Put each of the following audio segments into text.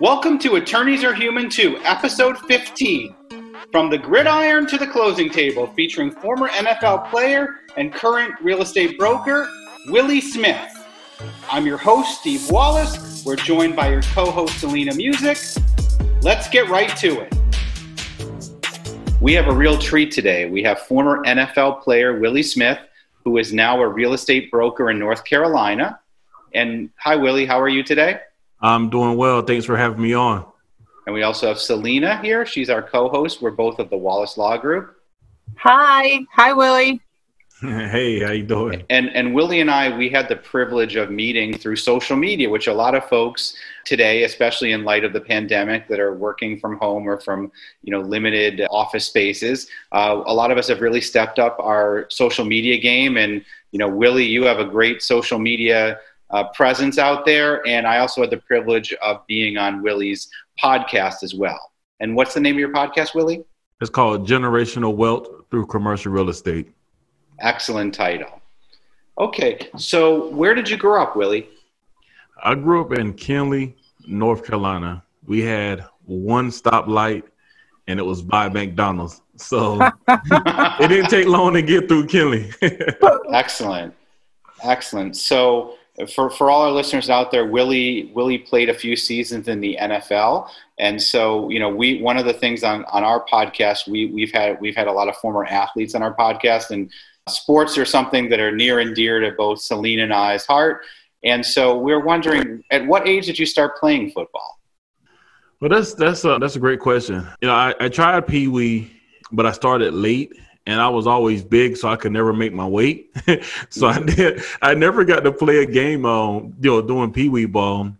Welcome to Attorneys Are Human 2, episode 15. From the gridiron to the closing table, featuring former NFL player and current real estate broker, Willie Smith. I'm your host, Steve Wallace. We're joined by your co host, Selena Music. Let's get right to it. We have a real treat today. We have former NFL player Willie Smith, who is now a real estate broker in North Carolina. And hi, Willie, how are you today? I'm doing well. Thanks for having me on. And we also have Selena here. She's our co-host. We're both of the Wallace Law Group. Hi. Hi, Willie. hey, how you doing? And and Willie and I, we had the privilege of meeting through social media, which a lot of folks today, especially in light of the pandemic, that are working from home or from you know limited office spaces, uh, a lot of us have really stepped up our social media game. And you know, Willie, you have a great social media uh, presence out there. And I also had the privilege of being on Willie's podcast as well. And what's the name of your podcast, Willie? It's called Generational Wealth Through Commercial Real Estate. Excellent title. Okay, so where did you grow up, Willie? I grew up in Kenly, North Carolina. We had one stoplight, and it was by McDonald's. So it didn't take long to get through Kenly. Excellent, excellent. So for for all our listeners out there, Willie Willie played a few seasons in the NFL, and so you know we one of the things on on our podcast we we've had we've had a lot of former athletes on our podcast, and sports are something that are near and dear to both Selena and I's heart, and so we're wondering at what age did you start playing football? Well, that's that's a, that's a great question. You know, I, I tried Pee Wee, but I started late and I was always big, so I could never make my weight. so I did. I never got to play a game on you know doing pee wee ball.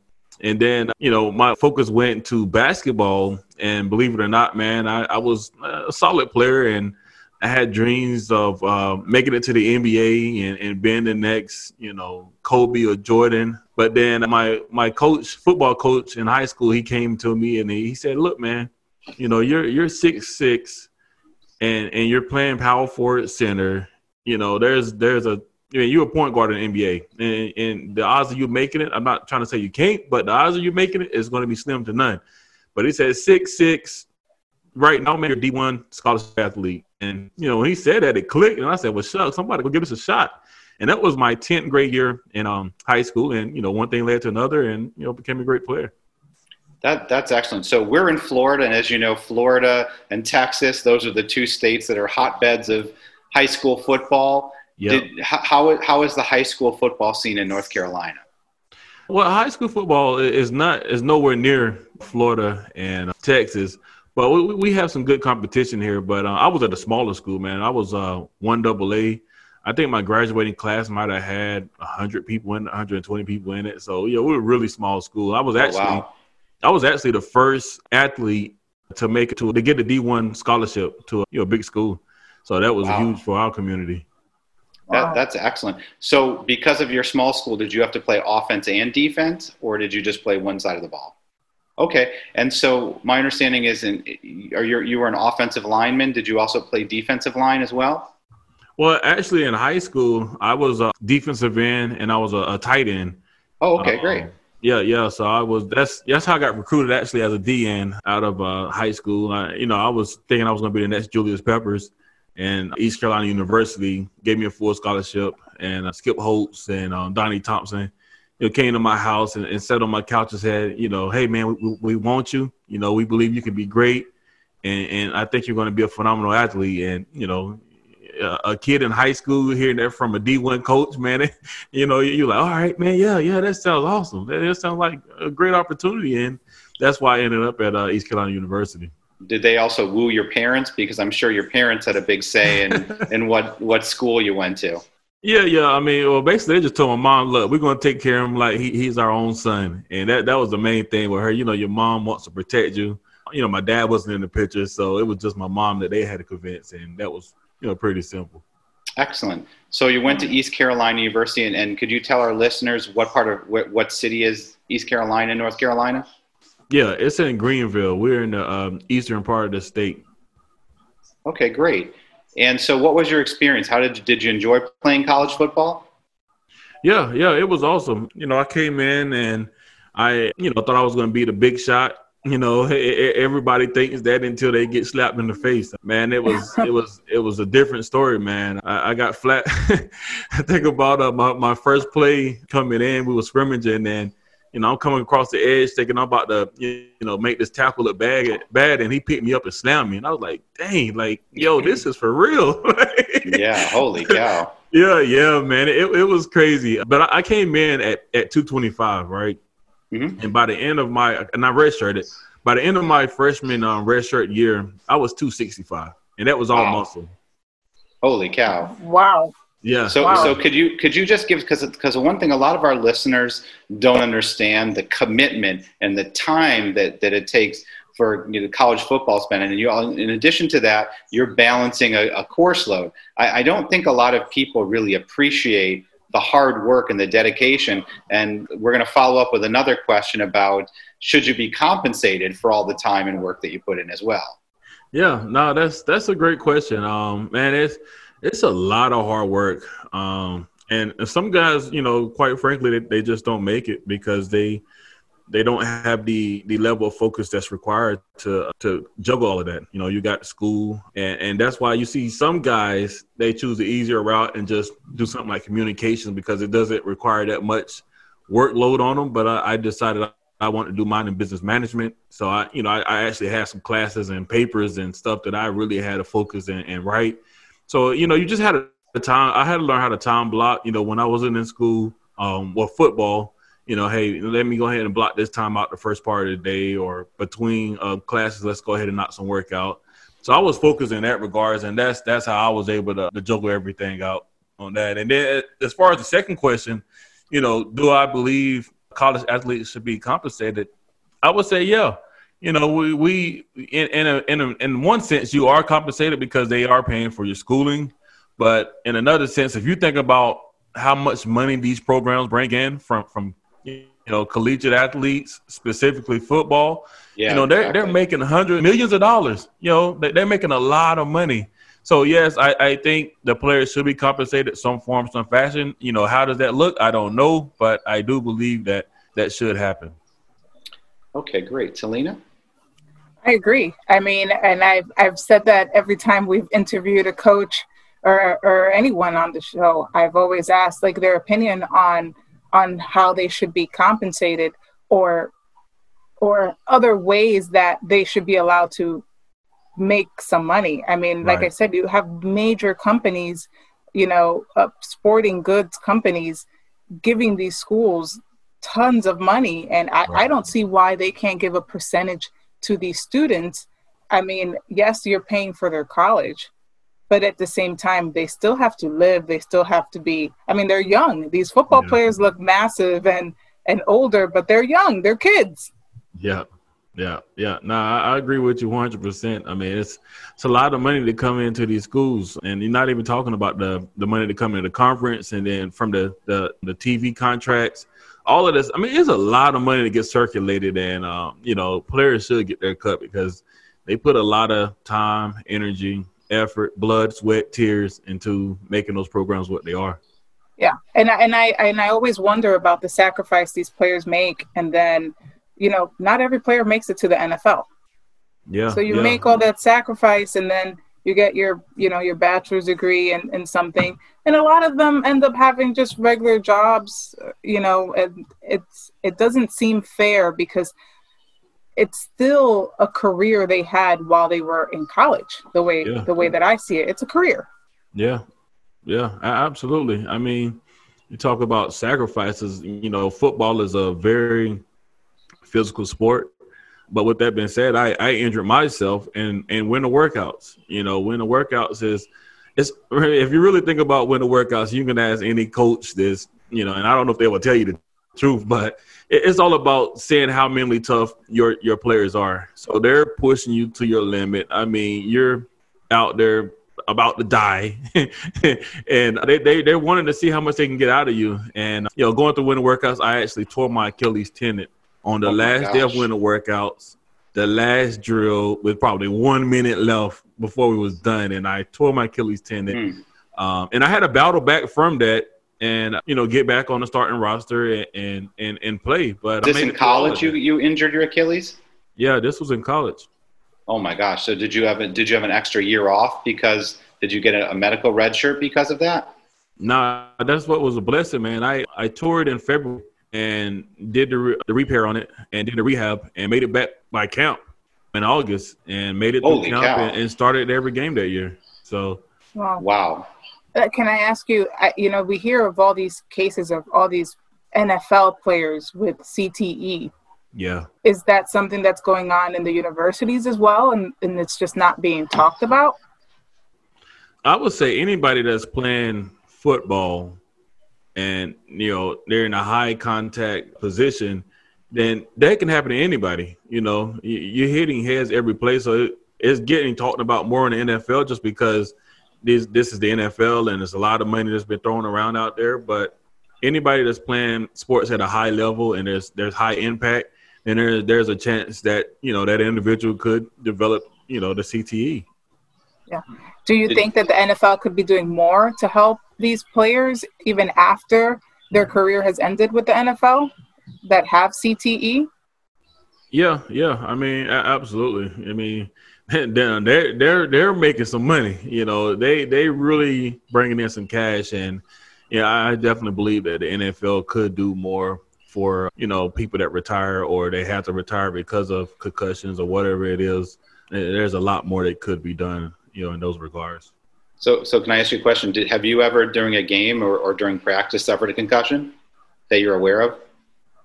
And then you know my focus went to basketball, and believe it or not, man, I, I was a solid player, and I had dreams of uh, making it to the NBA and, and being the next, you know, Kobe or Jordan. But then my my coach, football coach in high school, he came to me and he said, "Look, man, you know, you're you're six six and and you're playing power forward center, you know, there's there's a I mean, you're a point guard in the NBA, and, and the odds of you making it, I'm not trying to say you can't, but the odds of you making it is going to be slim to none. But he said six six, right now, man, you're D1 scholarship athlete. And, you know, when he said that, it clicked. And I said, well, shucks, somebody go give us a shot. And that was my 10th grade year in um, high school. And, you know, one thing led to another and, you know, became a great player. That, that's excellent. So we're in Florida, and as you know, Florida and Texas, those are the two states that are hotbeds of high school football. Yep. Did, how, how is the high school football scene in North Carolina? Well, high school football is not is nowhere near Florida and Texas, but we, we have some good competition here. But uh, I was at a smaller school, man. I was uh, one double A. I think my graduating class might have had 100 people in 120 people in it. So, yeah, we were a really small school. I was actually oh, wow. I was actually the first athlete to make it to to get a D one scholarship to a you know, big school. So that was wow. huge for our community. That, that's excellent. So, because of your small school, did you have to play offense and defense, or did you just play one side of the ball? Okay. And so, my understanding is, in, are you you were an offensive lineman? Did you also play defensive line as well? Well, actually, in high school, I was a defensive end and I was a, a tight end. Oh, okay, um, great. Yeah, yeah. So I was that's that's how I got recruited actually as a DN out of uh, high school. I, you know, I was thinking I was going to be the next Julius Peppers, and East Carolina University gave me a full scholarship. And uh, Skip Holtz and um, Donnie Thompson, you know, came to my house and, and sat on my couch and said, you know, hey man, we, we want you. You know, we believe you can be great, and and I think you're going to be a phenomenal athlete. And you know, a kid in high school hearing that from a D1 coach, man, you know, you're like, all right, man, yeah, yeah, that sounds awesome. That, that sounds like a great opportunity. And that's why I ended up at uh, East Carolina University. Did they also woo your parents? Because I'm sure your parents had a big say in, in what, what school you went to. Yeah, yeah. I mean, well, basically, they just told my mom, "Look, we're gonna take care of him like he, he's our own son," and that that was the main thing with her. You know, your mom wants to protect you. You know, my dad wasn't in the picture, so it was just my mom that they had to convince, and that was you know, pretty simple. Excellent. So you went to East Carolina University, and, and could you tell our listeners what part of what, what city is East Carolina, North Carolina? Yeah, it's in Greenville. We're in the um, eastern part of the state. Okay, great. And so, what was your experience? How did you, did you enjoy playing college football? Yeah, yeah, it was awesome. You know, I came in and I, you know, thought I was going to be the big shot. You know, everybody thinks that until they get slapped in the face. Man, it was it was it was a different story, man. I, I got flat. I think about uh, my my first play coming in. We were scrimmaging, and you know, I'm coming across the edge, thinking I'm about to, you know, make this tackle look bad, bad, and he picked me up and slammed me, and I was like, dang, like, yo, this is for real. yeah, holy cow. Yeah, yeah, man, it, it was crazy. But I, came in at, at 225, right? Mm-hmm. And by the end of my, and I redshirted, by the end of my freshman um, redshirt year, I was 265, and that was all wow. muscle. Holy cow! Wow. Yeah. So, wow. so could you could you just give because because one thing a lot of our listeners don't understand the commitment and the time that that it takes for you know, college football spending, and you in addition to that, you're balancing a, a course load. I, I don't think a lot of people really appreciate the hard work and the dedication. And we're going to follow up with another question about should you be compensated for all the time and work that you put in as well. Yeah, no, that's that's a great question. Um, man, it's it's a lot of hard work. Um, and some guys, you know, quite frankly, they, they just don't make it because they they don't have the the level of focus that's required to to juggle all of that. You know, you got school, and and that's why you see some guys they choose the easier route and just do something like communications because it doesn't require that much workload on them. But I, I decided I want to do mine in business management, so I you know I, I, actually had some classes and papers and stuff that I really had to focus and, and write. So you know, you just had a time. I had to learn how to time block. You know, when I wasn't in school, um, well, football you know, hey, let me go ahead and block this time out the first part of the day or between uh, classes. Let's go ahead and knock some work out. So I was focused in that regards, and that's that's how I was able to, to juggle everything out on that. And then as far as the second question, you know, do I believe college athletes should be compensated? I would say yeah. You know, we, we in in a, in a, in one sense you are compensated because they are paying for your schooling, but in another sense, if you think about how much money these programs bring in from from you know, collegiate athletes, specifically football. Yeah, you know, they're exactly. they're making hundreds, millions of dollars. You know, they're making a lot of money. So yes, I, I think the players should be compensated some form, some fashion. You know, how does that look? I don't know, but I do believe that that should happen. Okay, great, Selena. I agree. I mean, and I've I've said that every time we've interviewed a coach or or anyone on the show. I've always asked like their opinion on on how they should be compensated or or other ways that they should be allowed to make some money. I mean, like right. I said, you have major companies, you know, uh, sporting goods companies giving these schools tons of money. And I, right. I don't see why they can't give a percentage to these students. I mean, yes, you're paying for their college, but at the same time they still have to live they still have to be i mean they're young. These football yeah. players look massive and and older but they're young they're kids. Yeah yeah yeah. No I, I, agree with you 100% i mean it's it's a lot of money to come into these schools and you're not even talking about the the money to come into the conference and then from the the, the tv contracts. All of this i mean it's a lot of money to get circulated and um, you know players should get their cut because they put a lot of time energy effort, blood, sweat, tears into making those programs what they are. Yeah, and I, and I and I always wonder about the sacrifice these players make, and then you know, not every player makes it to the NFL. Yeah. So you yeah. make all that sacrifice, and then you get your you know your bachelor's degree and, in something, and a lot of them end up having just regular jobs. You know, and it's it doesn't seem fair because it's still a career they had while they were in college the way yeah. the way that i see it. It's a career. Yeah. Yeah absolutely. I mean you talk about sacrifices you know football is a very physical sport. But with that being said i i injured myself and and winter workouts. You know winter workouts is it's if you really think about winter workouts you can ask any coach this you know and i don't know if they will tell you the truth but it's all about seeing how mentally tough your your players are. So they're pushing you to your limit. I mean, you're out there about to die, and they they they're wanting to see how much they can get out of you. And you know, going through winter workouts, I actually tore my Achilles tendon on the oh last day of winter workouts. The last drill with probably one minute left before we was done, and I tore my Achilles tendon. Mm. Um, and I had a battle back from that and you know get back on the starting roster and and and play. But this in college, you you injured your Achilles. Yeah, this was in college. Oh my gosh! So did you have a, did you have an extra year off because did you get a, a medical red shirt because of that? Nah, that's what was a blessing, man. I I toured in February and did the, re- the repair on it and did the rehab and made it back by camp in August and made it through Holy camp and, and started every game that year. So Wow. Wow. Uh, Can I ask you? I, you know, we hear of all these cases of all these NFL players with CTE. yeah, Is that something that's going on in the universities as well, and, and it's just not being talked about? I would say anybody that's playing football and you know they're in a high contact position, then that can happen to anybody. You know, You- you're hitting heads every play, so it, it's getting talked about more in the NFL just because this this is the NFL and there's a lot of money that's been thrown around out there. But anybody that's playing sports at a high level and there's there's high impact, then there's there's a chance that you know that individual could develop you know the CTE. Yeah. Do you think that the NFL could be doing more to help these players even after their career has ended with the NFL that have? CTE? Yeah, yeah. I mean, absolutely. I mean, they're they're they're making some money. You know, they they really bringing in some cash, and yeah, I definitely believe that the NFL could do more for you know people that retire or they have to retire because of concussions or whatever it is. There's a lot more that could be done, you know, in those regards. So, so can I ask you a question? Did, have you ever, during a game or, or during practice, suffered a concussion that you're aware of?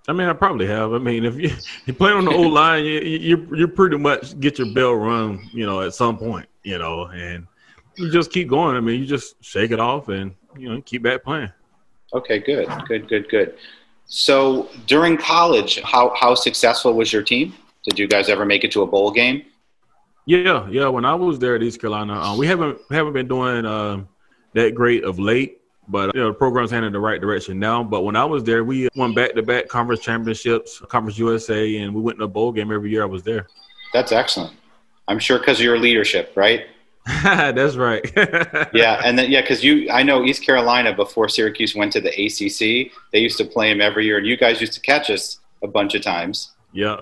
I mean, I probably have. I mean, if you you play on the old line, you you you pretty much get your bell rung, you know, at some point, you know, and you just keep going. I mean, you just shake it off and you know keep back playing. Okay, good, good, good, good. So, during college, how how successful was your team? Did you guys ever make it to a bowl game? Yeah, yeah. When I was there at East Carolina, uh, we haven't haven't been doing um, that great of late, but you know the program's heading in the right direction now. But when I was there, we won back to back conference championships, Conference USA, and we went to a bowl game every year I was there. That's excellent. I'm sure because of your leadership, right? That's right. Yeah, and then yeah, because you, I know East Carolina before Syracuse went to the ACC, they used to play them every year, and you guys used to catch us a bunch of times. Yeah,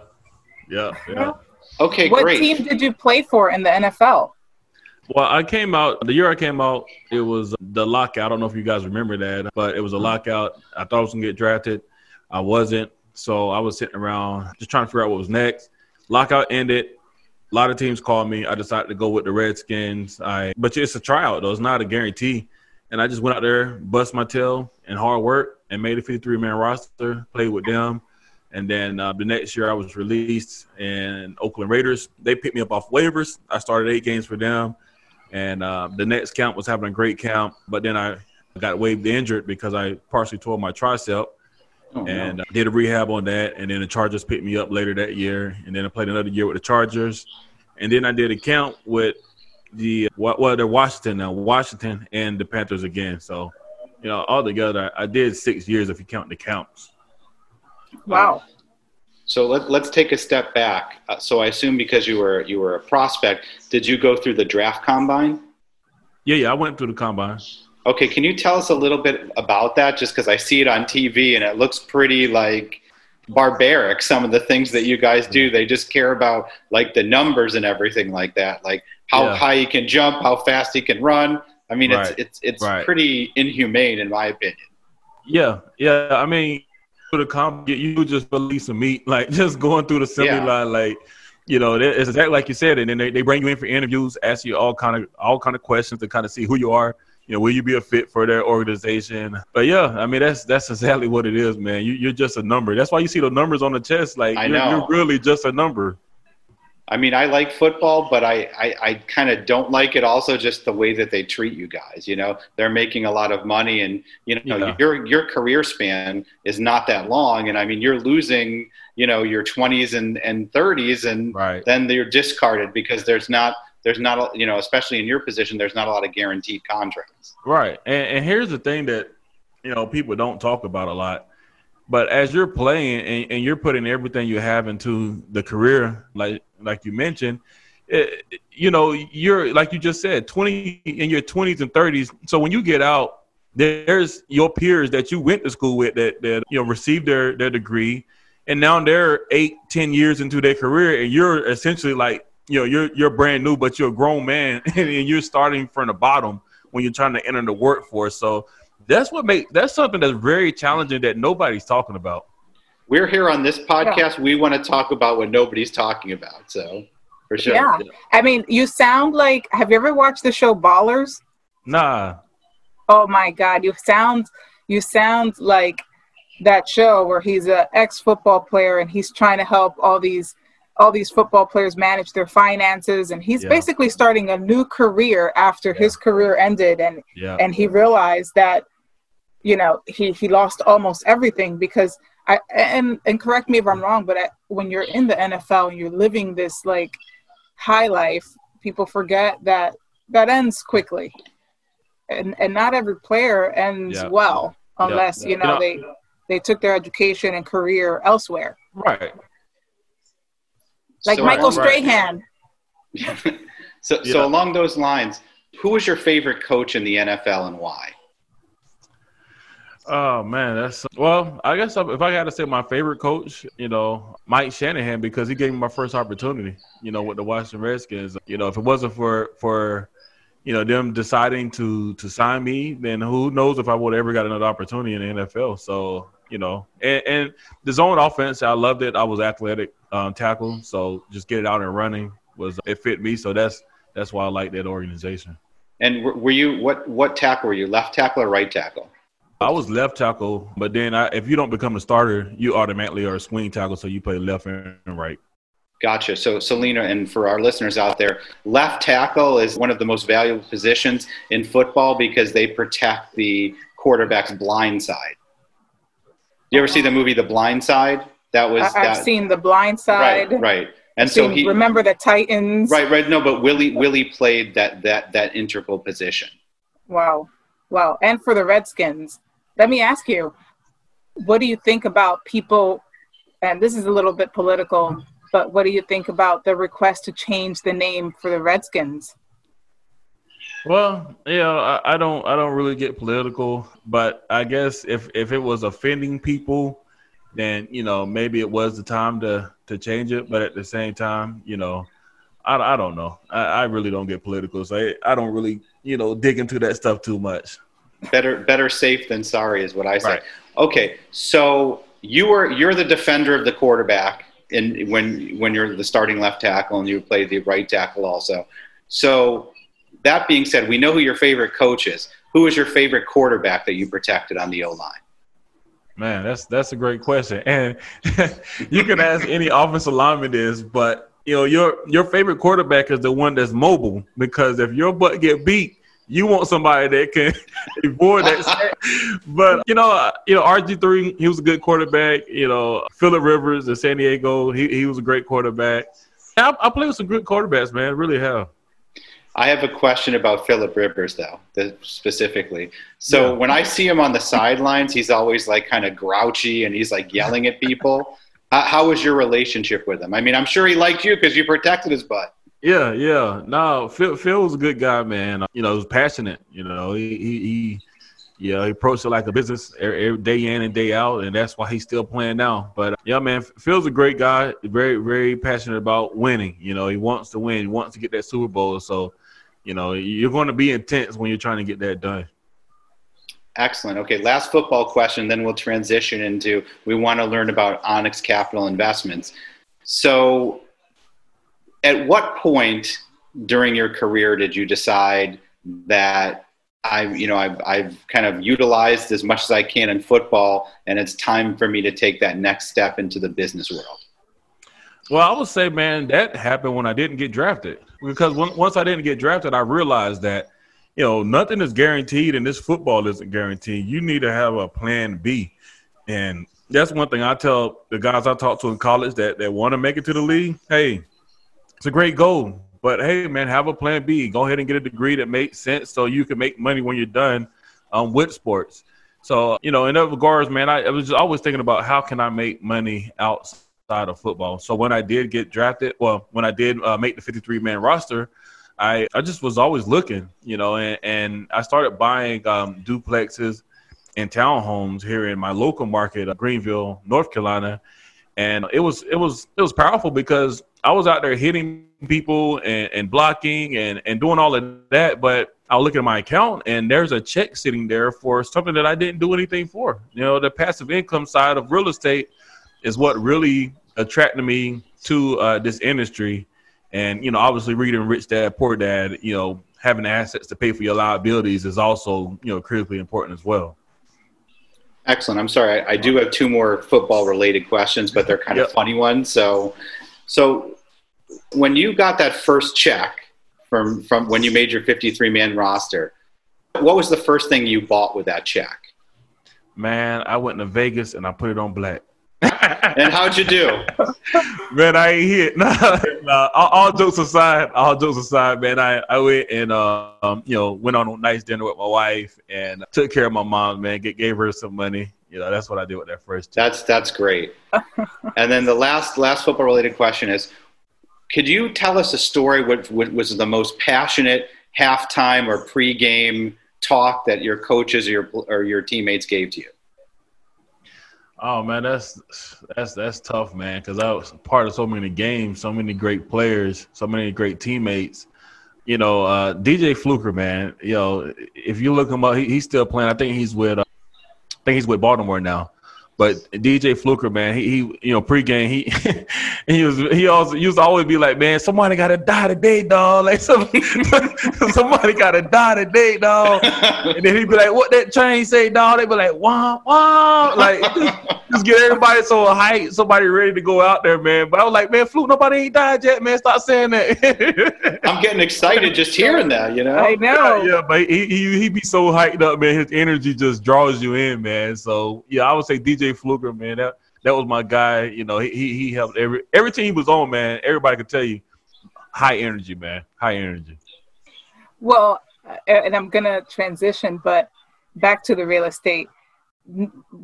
yeah, yeah. Okay, what great. What team did you play for in the NFL? Well, I came out the year I came out. It was the lockout. I don't know if you guys remember that, but it was a lockout. I thought I was gonna get drafted. I wasn't, so I was sitting around just trying to figure out what was next. Lockout ended. A lot of teams called me. I decided to go with the Redskins. I, but it's a tryout though. It's not a guarantee. And I just went out there, bust my tail, and hard work, and made a 53 man roster. Played with them. And then uh, the next year, I was released, and Oakland Raiders they picked me up off waivers. I started eight games for them, and uh, the next camp was having a great camp. But then I got waived injured because I partially tore my tricep, Oh, no. and uh, did a rehab on that. And then the Chargers picked me up later that year, and then I played another year with the Chargers, and then I did a camp with the what well they're Washington now, Washington and the Panthers again. So, you know, altogether, I did six years if you count the counts. Wow. So let, let's take a step back. Uh, so I assume because you were you were a prospect, did you go through the draft combine? Yeah, yeah, I went through the combine. Okay, can you tell us a little bit about that? Just because I see it on TV and it looks pretty like barbaric. Some of the things that you guys do, they just care about like the numbers and everything like that, like how Yeah. high he can jump, how fast he can run. I mean, Right. it's it's it's Right. pretty inhumane in my opinion. Yeah, yeah. I mean, for the comp, you- just release some meat, like just going through the assembly Yeah. line, like you know, that- it's exactly like you said. And then they, they bring you in for interviews, ask you all kind of all kind of questions to kind of see who you are. You know, will you be a fit for their organization? But yeah, I mean, that's that's exactly what it is, man. You, you're just a number. That's why you see the numbers on the chest. Like I you're, know. you're really just a number. I mean, I like football, but I, I, I kind of don't like it also just the way that they treat you guys. You know, they're making a lot of money and, you know, Yeah. your, your career span is not that long. And I mean, you're losing, you know, your 20s and, and 30s and Right. then they're discarded because there's not, there's not, a, you know, especially in your position, there's not a lot of guaranteed contracts. Right. And, and here's the thing that, you know, people don't talk about a lot. But as you're playing and, and you're putting everything you have into the career, like like you mentioned, it, you know, you're like you just said, 20 in your 20s and 30s. So when you get out, there's your peers that you went to school with that that you know received their their degree, and now they're eight, ten years into their career, and you're essentially like you know you're you're brand new, but you're a grown man, and you're starting from the bottom when you're trying to enter the workforce. So that's what make that's something that's very challenging that nobody's talking about. We're here on this podcast. Yeah. We want to talk about what nobody's talking about. So for sure. Yeah. I mean, you sound like have you ever watched the show Ballers? Nah. Oh my God. You sound you sound like that show where he's an ex football player and he's trying to help all these all these football players manage their finances and he's yeah. basically starting a new career after yeah. his career ended and yeah. and he realized that you know he he lost almost everything because I and and correct me if I'm wrong but I, when you're in the NFL and you're living this like high life people forget that that ends quickly and and not every player ends well unless you know they they took their education and career elsewhere right like so, Michael Strahan. so, yeah. so along those lines, who was your favorite coach in the NFL and why? Oh man, that's well. I guess if I got to say my favorite coach, you know, Mike Shanahan, because he gave me my first opportunity. You know, with the Washington Redskins. You know, if it wasn't for for you know them deciding to to sign me, then who knows if I would ever got another opportunity in the NFL. So you know, and, and the zone offense, I loved it. I was athletic um, tackle, so just get it out and running was it fit me. So that's that's why I like that organization. And were you what what tackle were you? Left tackle or right tackle? I was left tackle, but then I, if you don't become a starter, you automatically are a swing tackle, so you play left and right. Gotcha. So, Selena, and for our listeners out there, left tackle is one of the most valuable positions in football because they protect the quarterback's blind side. You ever see the movie The Blind Side? That was. I, have seen The Blind Side. Right, right. And so he remember the Titans. Right, right. No, but Willie Willie played that that that integral position. Wow, wow. And for the Redskins, let me ask you, what do you think about people? And this is a little bit political, but what do you think about the request to change the name for the Redskins? Well, yeah, I, I, don't I don't really get political, but I guess if if it was offending people, then you know maybe it was the time to to change it. But at the same time, you know, I, I don't know. I, I really don't get political, so I, I don't really you know dig into that stuff too much. Better better safe than sorry is what I say. Right. Okay, so you were you're the defender of the quarterback in when when you're the starting left tackle and you play the right tackle also. So that being said, we know who your favorite coach is. Who is your favorite quarterback that you protected on the O line? Man, that's that's a great question, and you can ask any offensive lineman this, but you know your your favorite quarterback is the one that's mobile because if your butt get beat, you want somebody that can avoid that. but you know, you know RG three, he was a good quarterback. You know, Philip Rivers in San Diego, he he was a great quarterback. I, I played with some good quarterbacks, man. Really have. I have a question about Philip Rivers, though, specifically. So yeah. when I see him on the sidelines, he's always like kind of grouchy and he's like yelling at people. how, how was your relationship with him? I mean, I'm sure he liked you because you protected his butt. Yeah, yeah. No, Phil, Phil was a good guy, man. Uh, you know, he was passionate. You know, he, he, he yeah, he approached it like a business every, every day in and day out, and that's why he's still playing now. But uh, yeah, man, Phil's a great guy. Very, very passionate about winning. You know, he wants to win. He wants to get that Super Bowl. So you know, you're going to be intense when you're trying to get that done. Excellent. Okay, last football question, then we'll transition into we want to learn about Onyx Capital Investments. So, at what point during your career did you decide that I, you know, I've, I've kind of utilized as much as I can in football, and it's time for me to take that next step into the business world? Well, I would say, man, that happened when I didn't get drafted. Because when, once I didn't get drafted, I realized that, you know, nothing is guaranteed, and this football isn't guaranteed. You need to have a plan B, and that's one thing I tell the guys I talk to in college that that want to make it to the league. Hey, it's a great goal, but hey, man, have a plan B. Go ahead and get a degree that makes sense, so you can make money when you're done um, with sports. So, you know, in other regards, man, I, I was just always thinking about how can I make money outside of football. So when I did get drafted, well, when I did uh, make the 53 man roster, I, I just was always looking, you know, and, and I started buying um, duplexes and townhomes here in my local market, Greenville, North Carolina, and it was it was it was powerful because I was out there hitting people and, and blocking and, and doing all of that, but I'll look at my account and there's a check sitting there for something that I didn't do anything for. You know, the passive income side of real estate is what really attracted me to uh, this industry. And, you know, obviously reading Rich Dad, Poor Dad, you know, having assets to pay for your liabilities is also, you know, critically important as well. Excellent. I'm sorry. I, I do have two more football related questions, but they're kind yep. of funny ones. So, so when you got that first check, from from when you made your 53 man roster. What was the first thing you bought with that check? Man, I went to Vegas and I put it on black. And how'd you do? man, I ain't hit. Nah, nah, all, all, jokes aside, all jokes aside, man, I, I went and uh, um, you know went on a nice dinner with my wife and took care of my mom. Man, get, gave her some money. You know, that's what I did with that first. That's that's great. and then the last last football related question is, could you tell us a story? What, what was the most passionate halftime or pregame talk that your coaches or your or your teammates gave to you? Oh man, that's that's that's tough, man. Because I was part of so many games, so many great players, so many great teammates. You know, uh, DJ Fluker, man. You know, if you look him up, he, he's still playing. I think he's with, uh, I think he's with Baltimore now. But DJ Fluker, man, he, he you know pregame he he was he also used to always be like, man, somebody got to die today, dog. Like somebody, somebody got to die today, dog. And then he'd be like, what that train say, dog? They'd be like, wah wah, like just, just get everybody so hyped, somebody ready to go out there, man. But I was like, man, Fluke, nobody ain't died yet, man. Stop saying that. I'm getting excited just hearing that, you know. I know. Yeah, yeah but he he he be so hyped up, man. His energy just draws you in, man. So yeah, I would say DJ Fluker, man, that that was my guy. You know, he he helped every every team he was on, man. Everybody could tell you, high energy, man, high energy. Well, uh, and I'm gonna transition, but back to the real estate.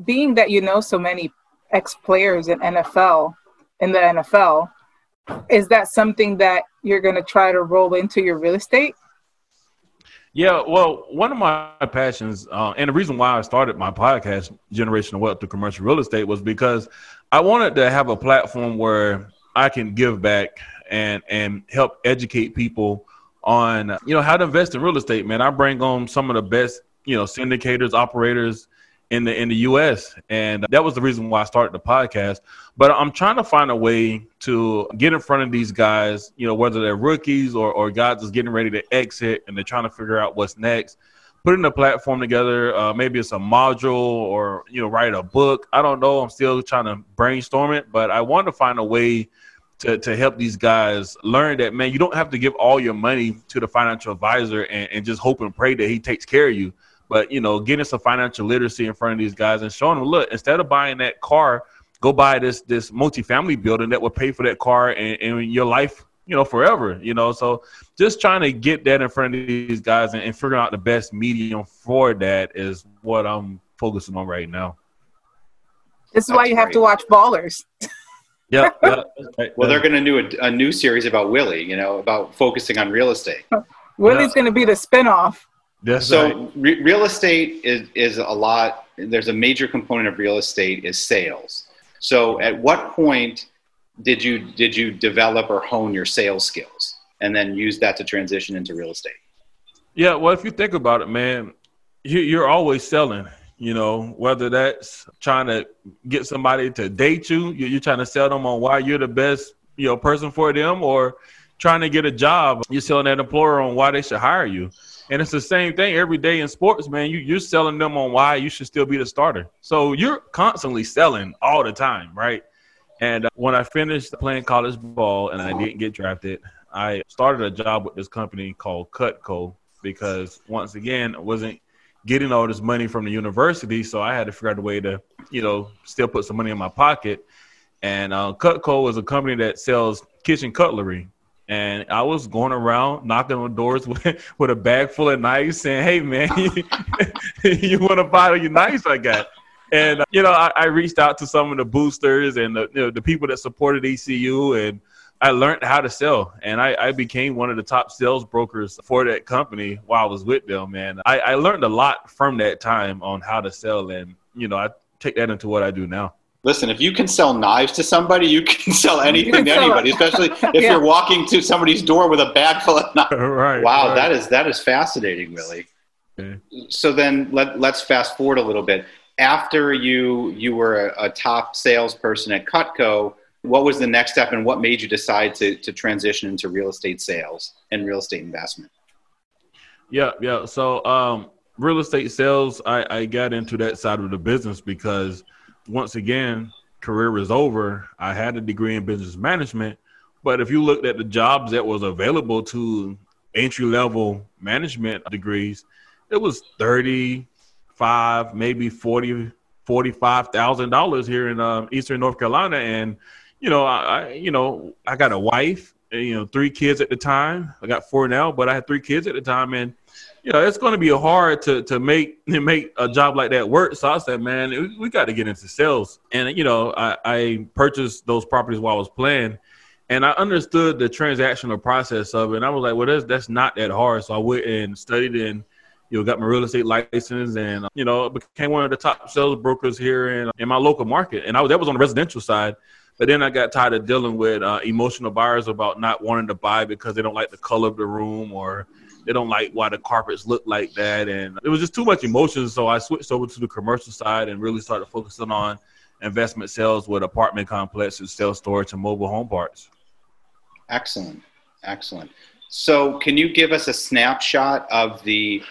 Being that you know so many ex players in NFL, in the NFL, is that something that you're gonna try to roll into your real estate? Yeah, well, one of my passions, uh, and the reason why I started my podcast, Generational Wealth to Commercial Real Estate, was because I wanted to have a platform where I can give back and and help educate people on you know how to invest in real estate. Man, I bring on some of the best you know syndicators, operators, in the in the US and that was the reason why I started the podcast. But I'm trying to find a way to get in front of these guys you know whether they're rookies or or guys just getting ready to exit and they're trying to figure out what's next. Putting a platform together uh, maybe it's a module or you know write a book. I don't know. I'm still trying to brainstorm it but I want to find a way to, to help these guys learn that man you don't have to give all your money to the financial advisor and, and just hope and pray that he takes care of you but you know, getting some financial literacy in front of these guys and showing them, look, instead of buying that car, go buy this this multifamily building that will pay for that car and, and your life, you know, forever. You know, so just trying to get that in front of these guys and, and figuring out the best medium for that is what I'm focusing on right now. This is That's why you great. have to watch Ballers. yeah, yeah. Well, they're going to do a, a, new series about Willie. You know, about focusing on real estate. Willie's yeah. going to be the spinoff. That's so right. re- real estate is, is a lot. There's a major component of real estate is sales. So at what point did you did you develop or hone your sales skills and then use that to transition into real estate? Yeah, well, if you think about it, man, you, you're always selling. You know, whether that's trying to get somebody to date you, you're trying to sell them on why you're the best, you know, person for them, or trying to get a job, you're selling that employer on why they should hire you. And it's the same thing every day in sports, man. You, you're selling them on why you should still be the starter. So you're constantly selling all the time, right? And uh, when I finished playing college ball and I didn't get drafted, I started a job with this company called Cutco because once again, I wasn't getting all this money from the university, so I had to figure out a way to, you know, still put some money in my pocket. And uh, Cutco is a company that sells kitchen cutlery and I was going around knocking on doors with, with a bag full of knives, saying, "Hey, man, you, want to buy your knives I got?" And you know, I, I, reached out to some of the boosters and the, you know, the people that supported ECU, and I learned how to sell, and I, I, became one of the top sales brokers for that company while I was with them. Man, I, I learned a lot from that time on how to sell, and you know, I take that into what I do now. Listen, if you can sell knives to somebody, you can sell anything can to sell anybody, especially if yeah. you're walking to somebody's door with a bag full of knives. right. Wow, right. that is that is fascinating, really. Okay. So then let let's fast forward a little bit. After you you were a, a top salesperson at Cutco, what was the next step and what made you decide to, to transition into real estate sales and real estate investment? Yeah, yeah. So um, real estate sales, I, I got into that side of the business because once again, career was over. I had a degree in business management, but if you looked at the jobs that was available to entry level management degrees, it was 35, maybe 40, $45,000 here in uh, Eastern North Carolina. And you know, I, you know, I got a wife, and, you know, three kids at the time. I got four now, but I had three kids at the time, and you know, it's going to be hard to to make to make a job like that work. So I said, man, we, got to get into sales, and you know, I, I purchased those properties while I was playing. And I understood the transactional process of it. And I was like, well, that's, that's not that hard. So I went and studied and, you know, got my real estate license and, you know, became one of the top sales brokers here in, in my local market. And I was, that was on the residential side. But then I got tired of dealing with uh, emotional buyers about not wanting to buy because they don't like the color of the room or they don't like why the carpets look like that. And it was just too much emotion. So I switched over to the commercial side and really started focusing on investment sales with apartment complexes, self storage, and mobile home parts. Excellent. Excellent. So, can you give us a snapshot of the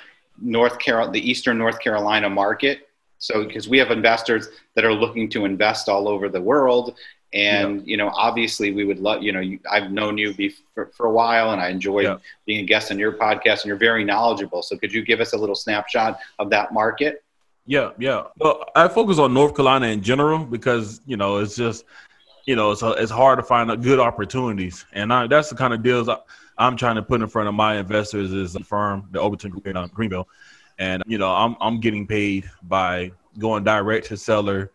North Carol, the Eastern North Carolina market? So, because we have investors that are looking to invest all over the world, and yeah. you know, obviously, we would love. You know, you, I've known you be for, for, a while, and I enjoyed yeah. being a guest on your podcast. And you're very knowledgeable. So, could you give us a little snapshot of that market? Yeah, yeah. Well, I focus on North Carolina in general because you know it's just you know it's it's hard to find good opportunities, and I, that's the kind of deals I, am trying to put in front of my investors is a firm, the Overton Greenville, uh, and you know I'm I'm getting paid by going direct to seller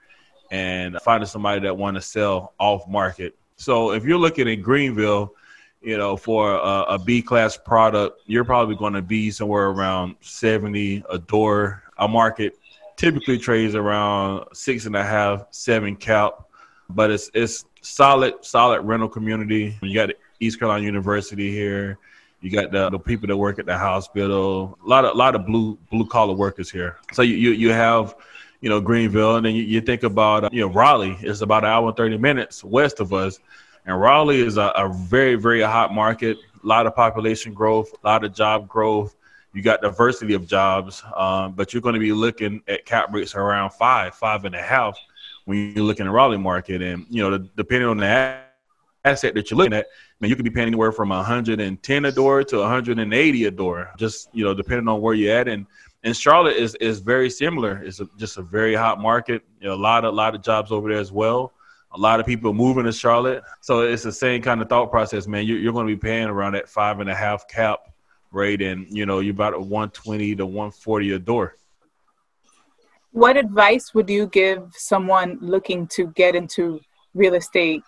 and finding somebody that want to sell off market. So if you're looking in Greenville, you know, for a, a B class product, you're probably going to be somewhere around 70 a door. A market typically trades around six and a half, seven cap, but it's it's solid, solid rental community. You got East Carolina University here. You got the, the people that work at the hospital. A lot of a lot of blue blue collar workers here. So you, you you have you know, Greenville. And then you, you think about, uh, you know, Raleigh is about an hour and 30 minutes west of us. And Raleigh is a, a very, very hot market, a lot of population growth, a lot of job growth. You got diversity of jobs, um, but you're going to be looking at cap rates around five, five and a half when you're looking at Raleigh market. And, you know, the, depending on the asset that you're looking at, I mean, you could be paying anywhere from 110 a door to 180 a door, just, you know, depending on where you're at. And and Charlotte is is very similar. It's a, just a very hot market. You know, a lot of a lot of jobs over there as well. A lot of people moving to Charlotte, so it's the same kind of thought process, man. You're, you're going to be paying around that five and a half cap rate, and you know you're about a 120 to 140 a door. What advice would you give someone looking to get into real estate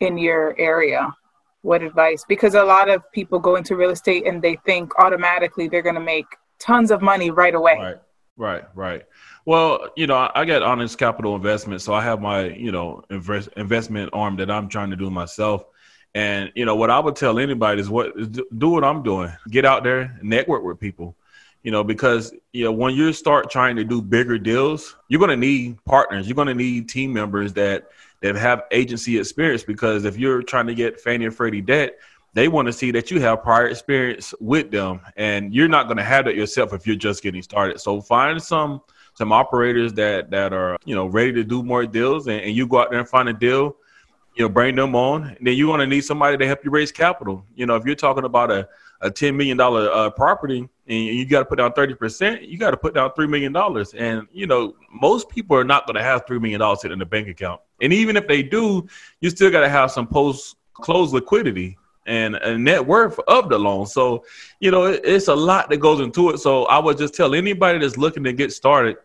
in your area? What advice? Because a lot of people go into real estate and they think automatically they're going to make tons of money right away. Right, right, right. Well, you know, I got Onyx Capital Investment, so I have my, you know, invest, investment arm that I'm trying to do myself. And you know, what I would tell anybody is what do what I'm doing. Get out there, network with people. You know, because you know when you start trying to do bigger deals, you're going to need partners. You're going to need team members that that have agency experience. Because if you're trying to get Fannie and Freddie debt, they want to see that you have prior experience with them and you're not going to have that yourself if you're just getting started. So find some some operators that that are you know ready to do more deals and, and you go out there and find a deal you know bring them on then you're going to need somebody to help you raise capital. You know if you're talking about a, a $10 million uh, property and you got to put down 30% you got to put down $3 million and you know most people are not going to have $3 million sitting in the bank account. And even if they do you still got to have some post close liquidity and a net worth of the loan. So, you know, it, it's a lot that goes into it. So I would just tell anybody that's looking to get started,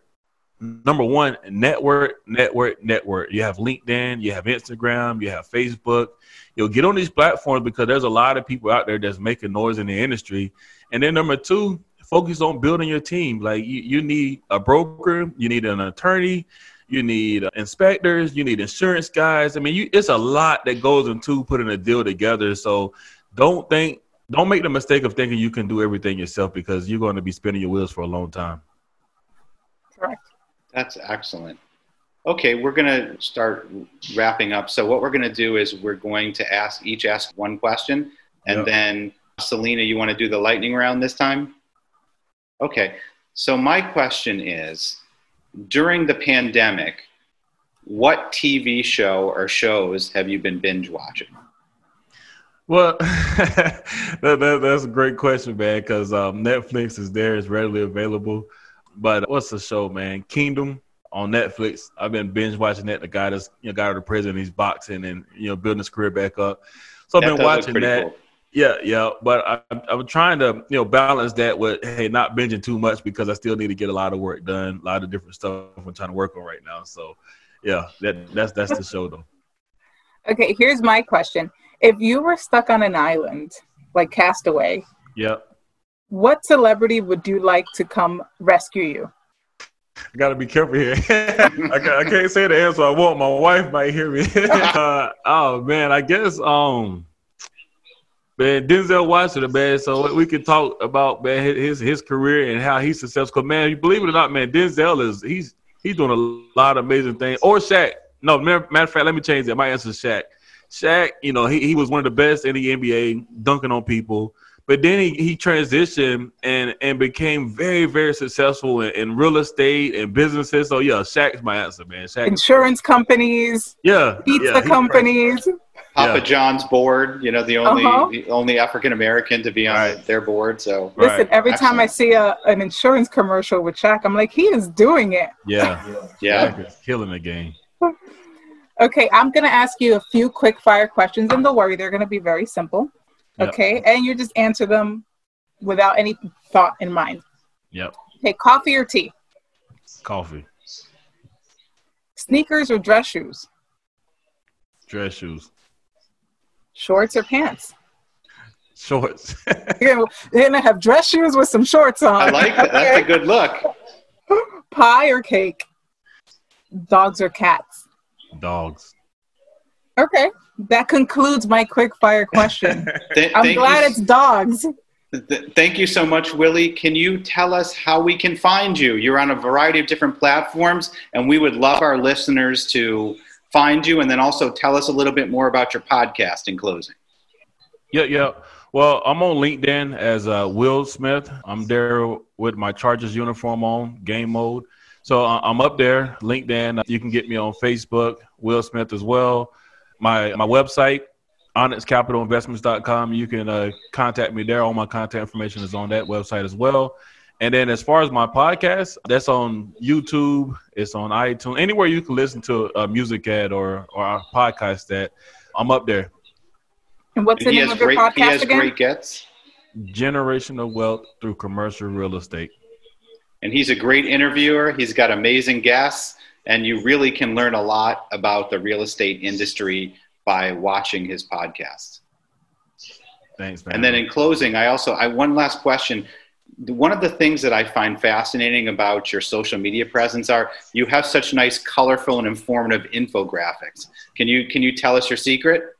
number one, network, network, network. You have LinkedIn, you have Instagram, you have Facebook, you know, get on these platforms because there's a lot of people out there that's making noise in the industry. And then number two, focus on building your team. Like you, you need a broker, you need an attorney, you need uh, inspectors, you need insurance guys. I mean, you, it's a lot that goes into putting a deal together. So don't think, don't make the mistake of thinking you can do everything yourself because you're going to be spinning your wheels for a long time. Correct. That's excellent. Okay, we're going to start wrapping up. So what we're going to do is we're going to ask each ask one question, and yep. then Selena, you want to do the lightning round this time? Okay. So my question is, during the pandemic, what TV show or shows have you been binge watching? Well, that, that, that's a great question, man. Because um, Netflix is there; it's readily available. But what's the show, man? Kingdom on Netflix. I've been binge watching that. The guy that's you know got out of prison, he's boxing and you know building his career back up. So I've been watching that. Cool. Yeah, yeah, but I, I'm trying to you know balance that with hey not binging too much because I still need to get a lot of work done, a lot of different stuff I'm trying to work on right now. So, yeah, that that's that's the show though. Okay, here's my question: If you were stuck on an island like Castaway, yep, what celebrity would you like to come rescue you? I gotta be careful here. I, can't, I, can't say the answer I want. My wife might hear me. uh, oh man, I guess um, man, Denzel Washington, man. So we can talk about man his his career and how he's successful. Man, believe it or not, man, Denzel is he's he's doing a lot of amazing things. Or Shaq. No, matter of fact, let me change that. My answer is Shaq. Shaq, you know, he, he was one of the best in the NBA, dunking on people. But then he, he transitioned and, and became very, very successful in, in real estate and businesses. So yeah, Shaq's my answer, man. Shaq Insurance companies. Yeah. Pizza yeah, companies. Papa yeah. John's board, you know, the only uh-huh. the only African American to be on right. their board. So listen, right. every Excellent. time I see a, an insurance commercial with Shaq, I'm like, he is doing it. Yeah, yeah, yeah. killing the game. Okay, I'm gonna ask you a few quick fire questions, and don't worry, they're gonna be very simple. Yep. Okay, and you just answer them without any thought in mind. Yep. Okay, coffee or tea? Coffee. Sneakers or dress shoes? Dress shoes. Shorts or pants? Shorts. You're gonna have dress shoes with some shorts on. I like that. That's a good look. Pie or cake? Dogs or cats? Dogs. Okay. That concludes my quick fire question. Th- I'm glad you. it's dogs. Th- thank you so much, Willie. Can you tell us how we can find you? You're on a variety of different platforms, and we would love our listeners to find you and then also tell us a little bit more about your podcast in closing. Yeah, yeah. Well, I'm on LinkedIn as uh, Will Smith. I'm there with my Chargers uniform on, game mode. So uh, I'm up there, LinkedIn. You can get me on Facebook, Will Smith as well. My my website, onyxcapitalinvestments.com. You can uh, contact me there. All my contact information is on that website as well. And then as far as my podcast, that's on YouTube, it's on iTunes, anywhere you can listen to a music ad or or a podcast that I'm up there. And what's the name of your great, podcast he has again? Great gets. Generational wealth through commercial real estate. And he's a great interviewer. He's got amazing guests, and you really can learn a lot about the real estate industry by watching his podcast. Thanks, man. And then in closing, I also I one last question one of the things that I find fascinating about your social media presence are you have such nice, colorful, and informative infographics. Can you can you tell us your secret?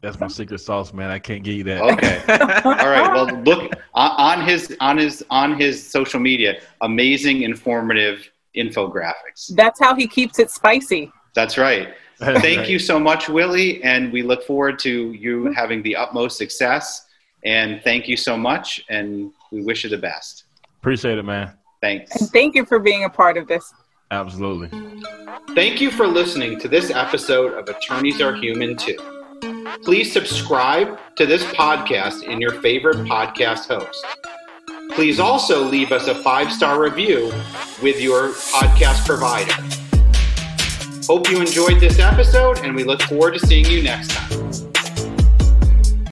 That's my secret sauce, man. I can't give you that. Okay. All right. Well, look on his on his on his social media. Amazing, informative infographics. That's how he keeps it spicy. That's right. Thank right. you so much, Willie, and we look forward to you mm-hmm. having the utmost success. And thank you so much. And we wish you the best. Appreciate it, man. Thanks. And thank you for being a part of this. Absolutely. Thank you for listening to this episode of Attorneys Are Human Too. Please subscribe to this podcast in your favorite podcast host. Please also leave us a five star review with your podcast provider. Hope you enjoyed this episode, and we look forward to seeing you next time.